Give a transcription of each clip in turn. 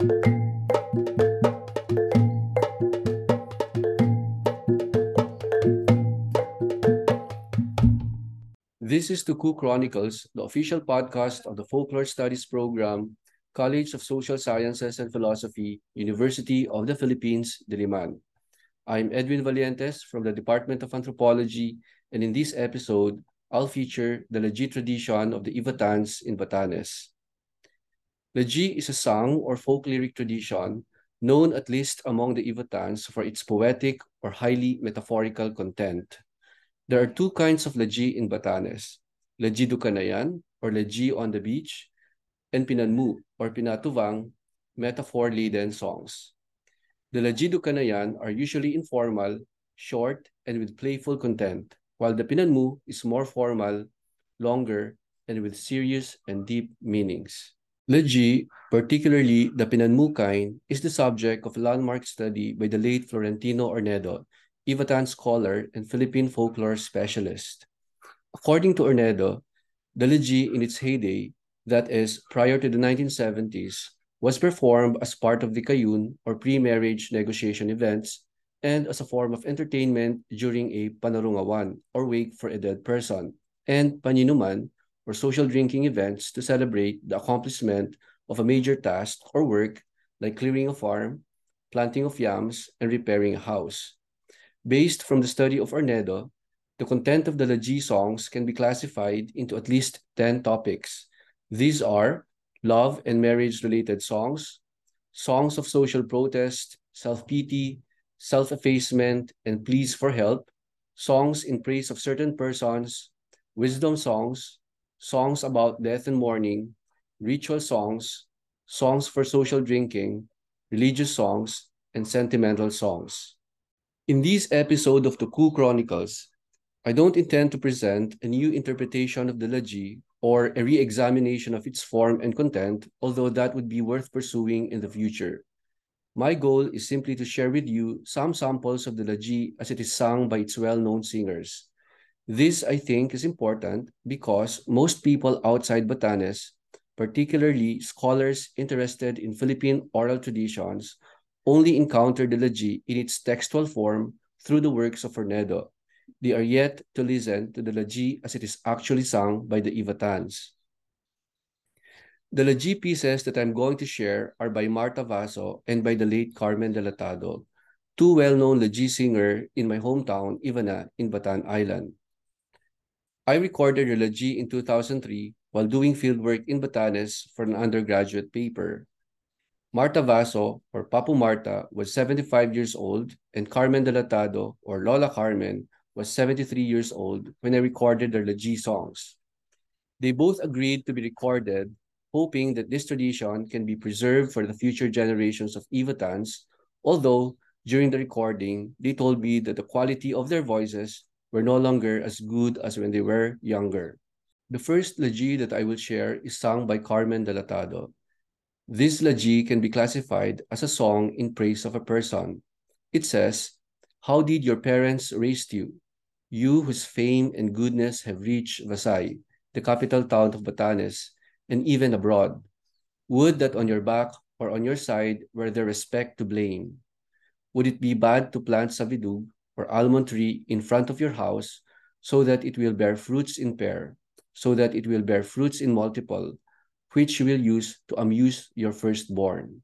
This is Tuku Chronicles, the official podcast of the Folklore Studies Program, College of Social Sciences and Philosophy, University of the Philippines, Diliman. I'm Edwin Valientes from the Department of Anthropology, and in this episode, I'll feature the Laji tradition of the Ivatans in Batanes. Laji is a song or folk lyric tradition known at least among the Ivatans for its poetic or highly metaphorical content. There are two kinds of laji in Batanes, laji Dukanayan or laji on the beach, and pinanmu or pinatuvang metaphor-laden songs. The laji Dukanayan are usually informal, short, and with playful content, while the pinanmu is more formal, longer, and with serious and deep meanings. Laji, particularly the pinanmu kind, is the subject of a landmark study by the late Florentino Hornedo Ivatan scholar and Philippine folklore specialist. According to Hornedo, the Laji in its heyday, that is, prior to the 1970s, was performed as part of the Kayun or pre-marriage negotiation events and as a form of entertainment during a panarungawan or wake for a dead person, and paninuman or social drinking events to celebrate the accomplishment of a major task or work like clearing a farm, planting of yams, and repairing a house. Based from the study of Hornedo, the content of the Laji songs can be classified into at least 10 topics. These are love and marriage-related songs, songs of social protest, self-pity, self-effacement, and pleas for help, songs in praise of certain persons, wisdom songs, songs about death and mourning, ritual songs, songs for social drinking, religious songs, and sentimental songs. In this episode of the Tuku Chronicles, I don't intend to present a new interpretation of the Laji or a re-examination of its form and content, although that would be worth pursuing in the future. My goal is simply to share with you some samples of the Laji as it is sung by its well-known singers. This, I think, is important because most people outside Batanes, particularly scholars interested in Philippine oral traditions, only encounter the Laji in its textual form through the works of Hornedo. They are yet to listen to the Laji as it is actually sung by the Ivatans. The Laji pieces that I'm going to share are by Marta Vaso and by the late Carmen Delatado, two well-known Laji singer in my hometown, Ivana, in Batan Island. I recorded Laji in 2003 while doing fieldwork in Batanes for an undergraduate paper. Marta Vaso, or Papu Marta, was 75 years old, and Carmen Delatado, or Lola Carmen, was 73 years old when I recorded their Laji songs. They both agreed to be recorded, hoping that this tradition can be preserved for the future generations of Ivatans, although during the recording, they told me that the quality of their voices were no longer as good as when they were younger. The first Laji that I will share is sung by Carmen Delatado. This laji can be classified as a song in praise of a person. It says, How did your parents raise you? You whose fame and goodness have reached Vasai, the capital town of Batanes, and even abroad. Would that on your back or on your side were there respect to blame. Would it be bad to plant savidug or almond tree in front of your house so that it will bear fruits in pair, so that it will bear fruits in multiple, which you will use to amuse your firstborn.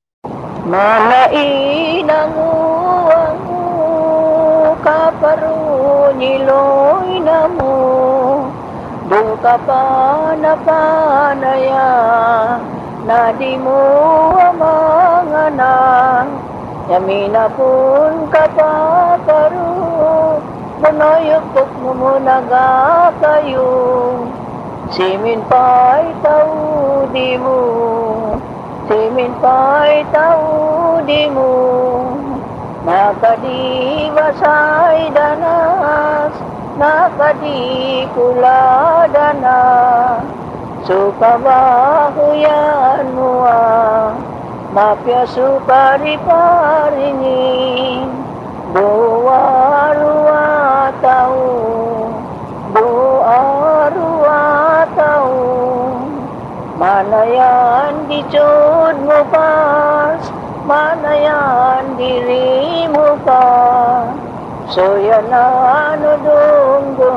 Yamina pun ka Manayatot mo mo naga kayo Simin pa'y tao di mo Simin pa'y tao di mo Nakadiwa sa'y danas. Nakadikula dana Suka bahuyan mua Mapya suka riparingin Doa tahu doa ruah tahu mana yang dicudmu pas mana yang dirimu pas. So yang anu tunggu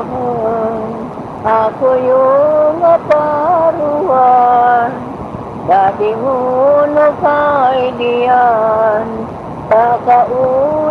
aku yung apa ruah dari mana kau dian tak kau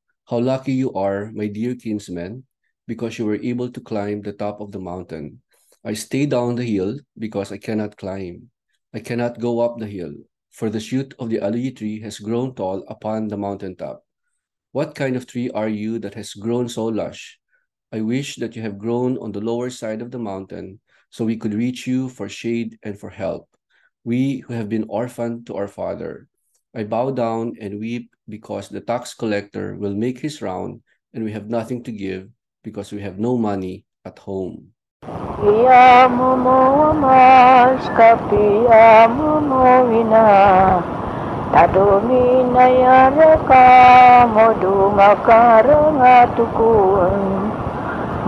How lucky you are, my dear kinsmen, because you were able to climb the top of the mountain. I stay down the hill because I cannot climb. I cannot go up the hill, for the shoot of the aluyi tree has grown tall upon the mountaintop. What kind of tree are you that has grown so lush? I wish that you have grown on the lower side of the mountain, so we could reach you for shade and for help. We who have been orphaned to our father. I bow down and weep because the tax collector will make his round, and we have nothing to give because we have no money at home. Iyamu mo mas kapiyamu mo ina Tadumi na yara ka mo dumakarang atukun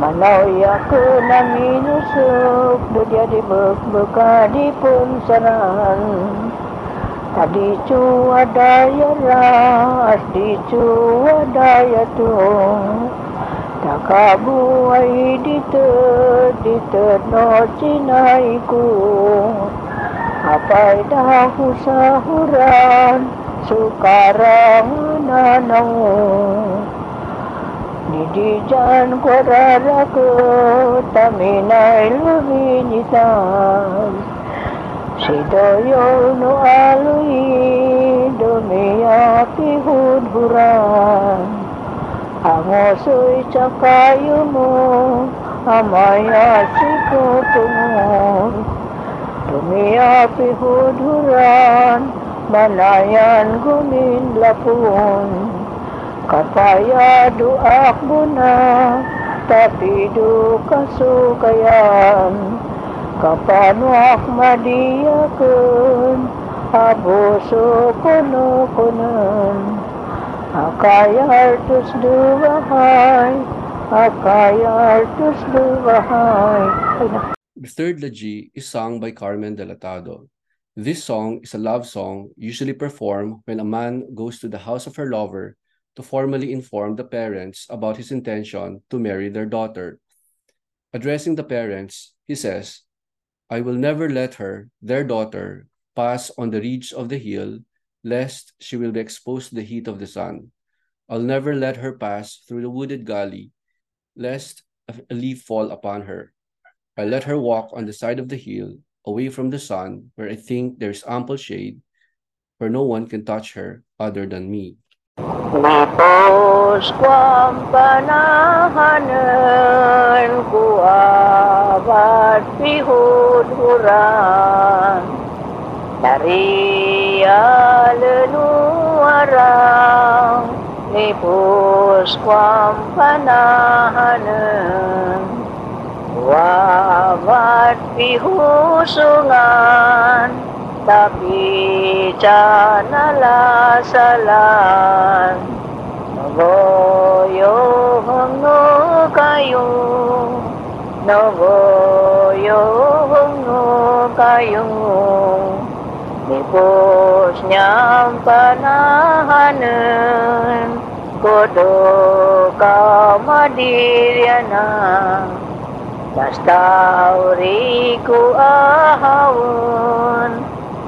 Manaw yaku na minusuk do dia di beka di pun saran అడిచూవడాయరా అడిచూవడాయతో తకాబు ఐడితో డితో నోచినాయికు అపాయిడా హుసాహురాన్ సుకారానో నిధి జాన్ కొరకు తమిళ వినితా হৃদয়ন আলুই ডোমিয়াতি হুধুরান। আমসই চকায়ুনু, আমায় আসিকো তুমুর তুমি আপি হুধুরান বানায়ান গুমিন লাপুন। kapaya duak buna tapi du kasukayan Kapanuak madiakun Abuso kuno kunan Akayar tus duwahay. Akayar tus duwahay. The third liturgy is sung by Carmen Delatado. This song is a love song usually performed when a man goes to the house of her lover to formally inform the parents about his intention to marry their daughter. Addressing the parents, he says, I will never let her, their daughter, pass on the ridge of the hill, lest she will be exposed to the heat of the sun. I'll never let her pass through the wooded gully, lest a leaf fall upon her. I let her walk on the side of the hill, away from the sun, where I think there's ample shade, where no one can touch her other than me. Mapos kuang panahanan kuabat pihudhuran dari alanuarang nipus kuang panahanan kuabat pihusungan चनलासलान् नभो यो हुनु कायु नभो यो हुनु कायु निपोष्ण्यां पनाहन् कोदो कामदीर्यना Nastauri ku ahawun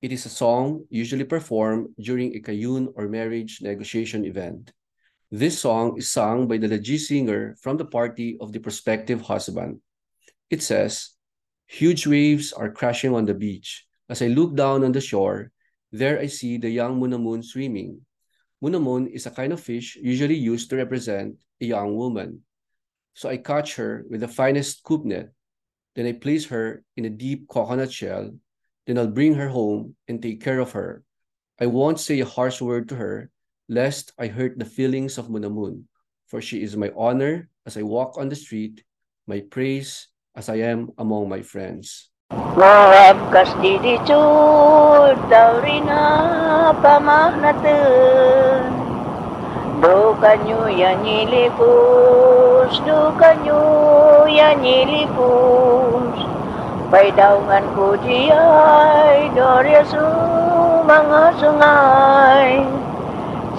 It is a song usually performed during a kayun or marriage negotiation event. This song is sung by the Laji singer from the party of the prospective husband. It says, Huge waves are crashing on the beach. As I look down on the shore, there I see the young munamun swimming. Munamun is a kind of fish usually used to represent a young woman. So I catch her with the finest scoop net then I place her in a deep coconut shell. Then I'll bring her home and take care of her. I won't say a harsh word to her, lest I hurt the feelings of Munamun, for she is my honor as I walk on the street, my praise as I am among my friends. Moab kas didicud daurina pamahnatun Do kanyo yanilipus, Pay daungan ko diyay, dorya su mga sungay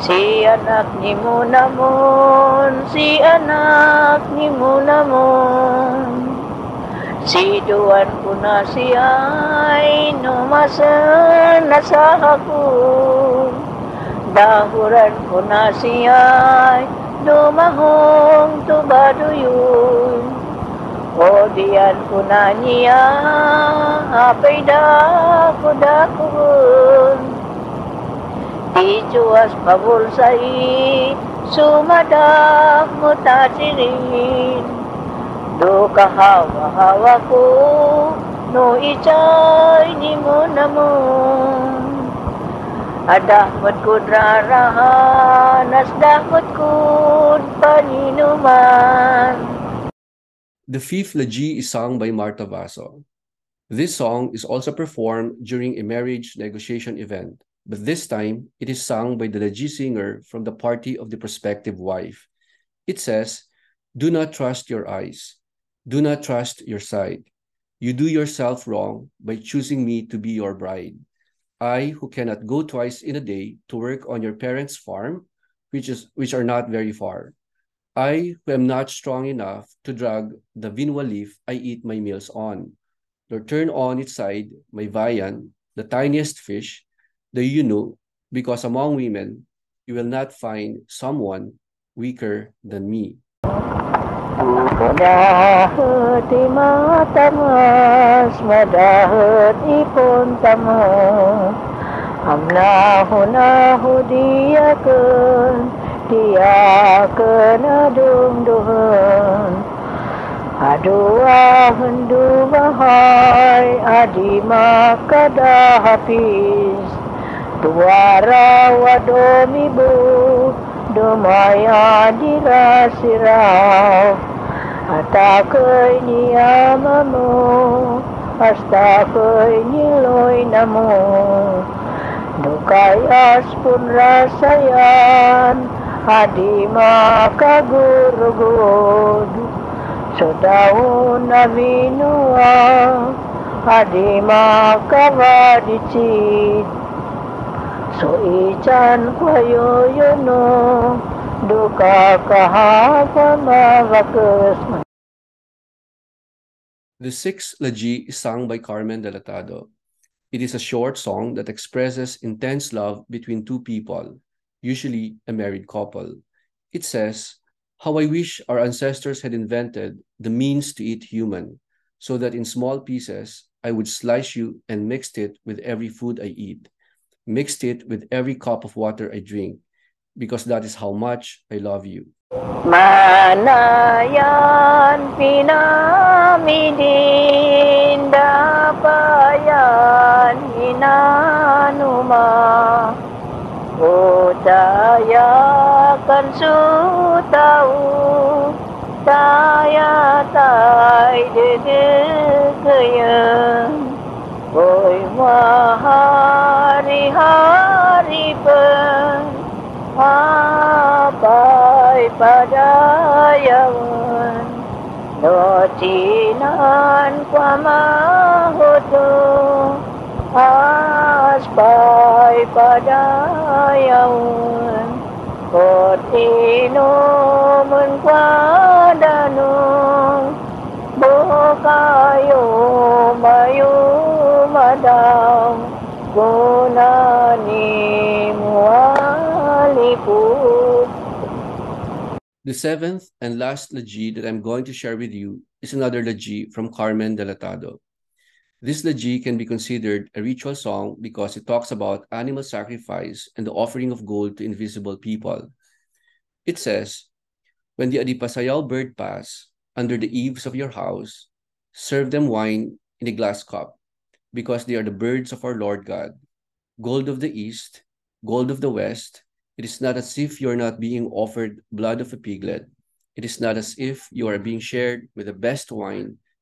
Si anak ni Munamon, si anak ni Munamon Si Duan ko na siya'y numasan na sa ako Dahuran ko na siya'y dumahong tubaduyon Oh punanya, ku nanya Apa dah ku dah kun Di pabul sayi Sumadah mutajirin Duka hawa hawaku, No icai ni munamu. Adah mut ku drarahan Asdah mut ku paninuman The fifth Laji is sung by Marta Vaso. This song is also performed during a marriage negotiation event, but this time it is sung by the Laji singer from the party of the prospective wife. It says, Do not trust your eyes. Do not trust your sight. You do yourself wrong by choosing me to be your bride. I, who cannot go twice in a day to work on your parents' farm, which, is, which are not very far. I, who am not strong enough to drag the vinwa leaf I eat my meals on, nor turn on its side my viand, the tiniest fish, the yunu, because among women you will not find someone weaker than me. dia kena dung dung Adua ah, hendu bahai adi makada habis Tua rawa domi bu domai adi rasirau Ata kai ni amamu Asta kai ni loi namu. Dukai as pun rasayan adi makagurugod. So daw na minua, adi makavadicid. So ichan kwayo yun duka kahapa mavakas The sixth Laji is sung by Carmen Delatado. It is a short song that expresses intense love between two people, usually a married couple. It says, How I wish our ancestors had invented the means to eat human, so that in small pieces I would slice you and mixed it with every food I eat, mixed it with every cup of water I drink, because that is how much I love you. Manayan pinamidin dapayan hinanuma Oh saya kan su tahu saya tai dedeknya Oi mahari hari pen Apai pada yawan Notinan kwa mahodoh danung Bukayo mayu madang Gunani The seventh and last Laji that I'm going to share with you is another Laji from Carmen Delatado. This Laji can be considered a ritual song because it talks about animal sacrifice and the offering of gold to invisible people. It says, When the Adipasayal bird pass under the eaves of your house, serve them wine in a glass cup, because they are the birds of our Lord God. Gold of the east, gold of the west, it is not as if you are not being offered blood of a piglet. It is not as if you are being shared with the best wine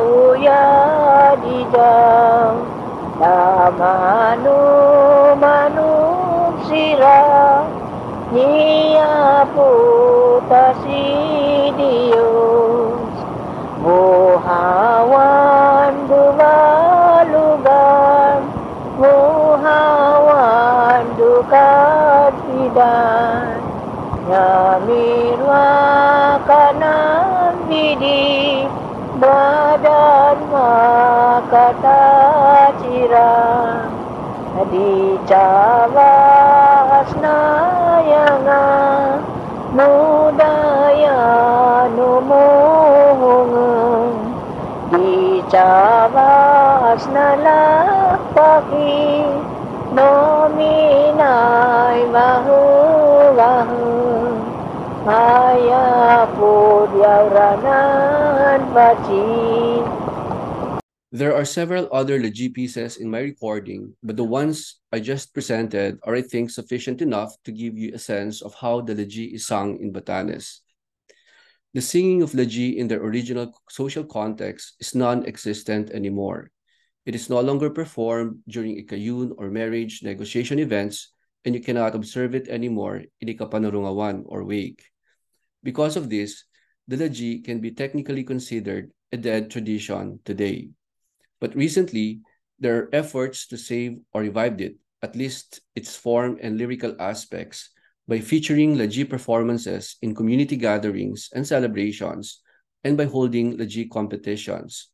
uya dijang na manu manu sira nia puta si dios buhawan bubalugan buhawan dukat bidan Namirwa kanan bidik badan maka cira cirang dicawas nayanga muda ya numuhung dicawas nala pagi. Nominai bahu bahu. Ayah pun yaurana There are several other Laji pieces in my recording, but the ones I just presented are, I think, sufficient enough to give you a sense of how the Laji is sung in Batanes. The singing of Laji in their original social context is non-existent anymore. It is no longer performed during ikayun or marriage negotiation events, and you cannot observe it anymore in ikapanurungawan or wake. Because of this, the Laji can be technically considered a dead tradition today. But recently, there are efforts to save or revive it, at least its form and lyrical aspects, by featuring Laji performances in community gatherings and celebrations, and by holding Laji competitions.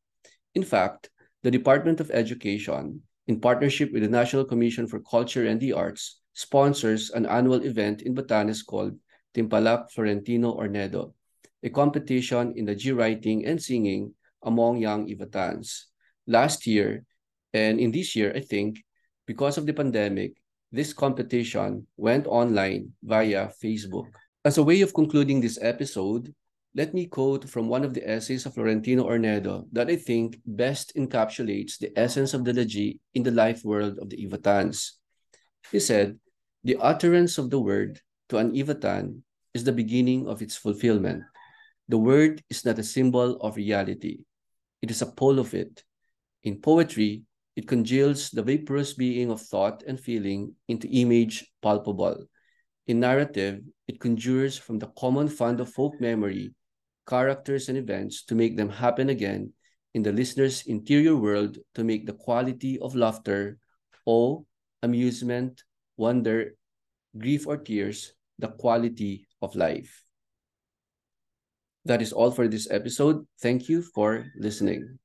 In fact, the Department of Education, in partnership with the National Commission for Culture and the Arts, sponsors an annual event in Batanes called Timpalak Florentino Hornedo, a competition in Laji writing and singing among young Ivatans. Last year, and in this year, I think, because of the pandemic, this competition went online via Facebook. As a way of concluding this episode, let me quote from one of the essays of Florentino Hornedo that I think best encapsulates the essence of the Laji in the life world of the Ivatans. He said, The utterance of the word to an Ivatan is the beginning of its fulfillment. The word is not a symbol of reality, it is a pole of it. In poetry, it congeals the vaporous being of thought and feeling into image palpable. In narrative, it conjures from the common fund of folk memory characters and events to make them happen again in the listener's interior world to make the quality of laughter, awe, amusement, wonder, grief, or tears the quality of life. That is all for this episode. Thank you for listening.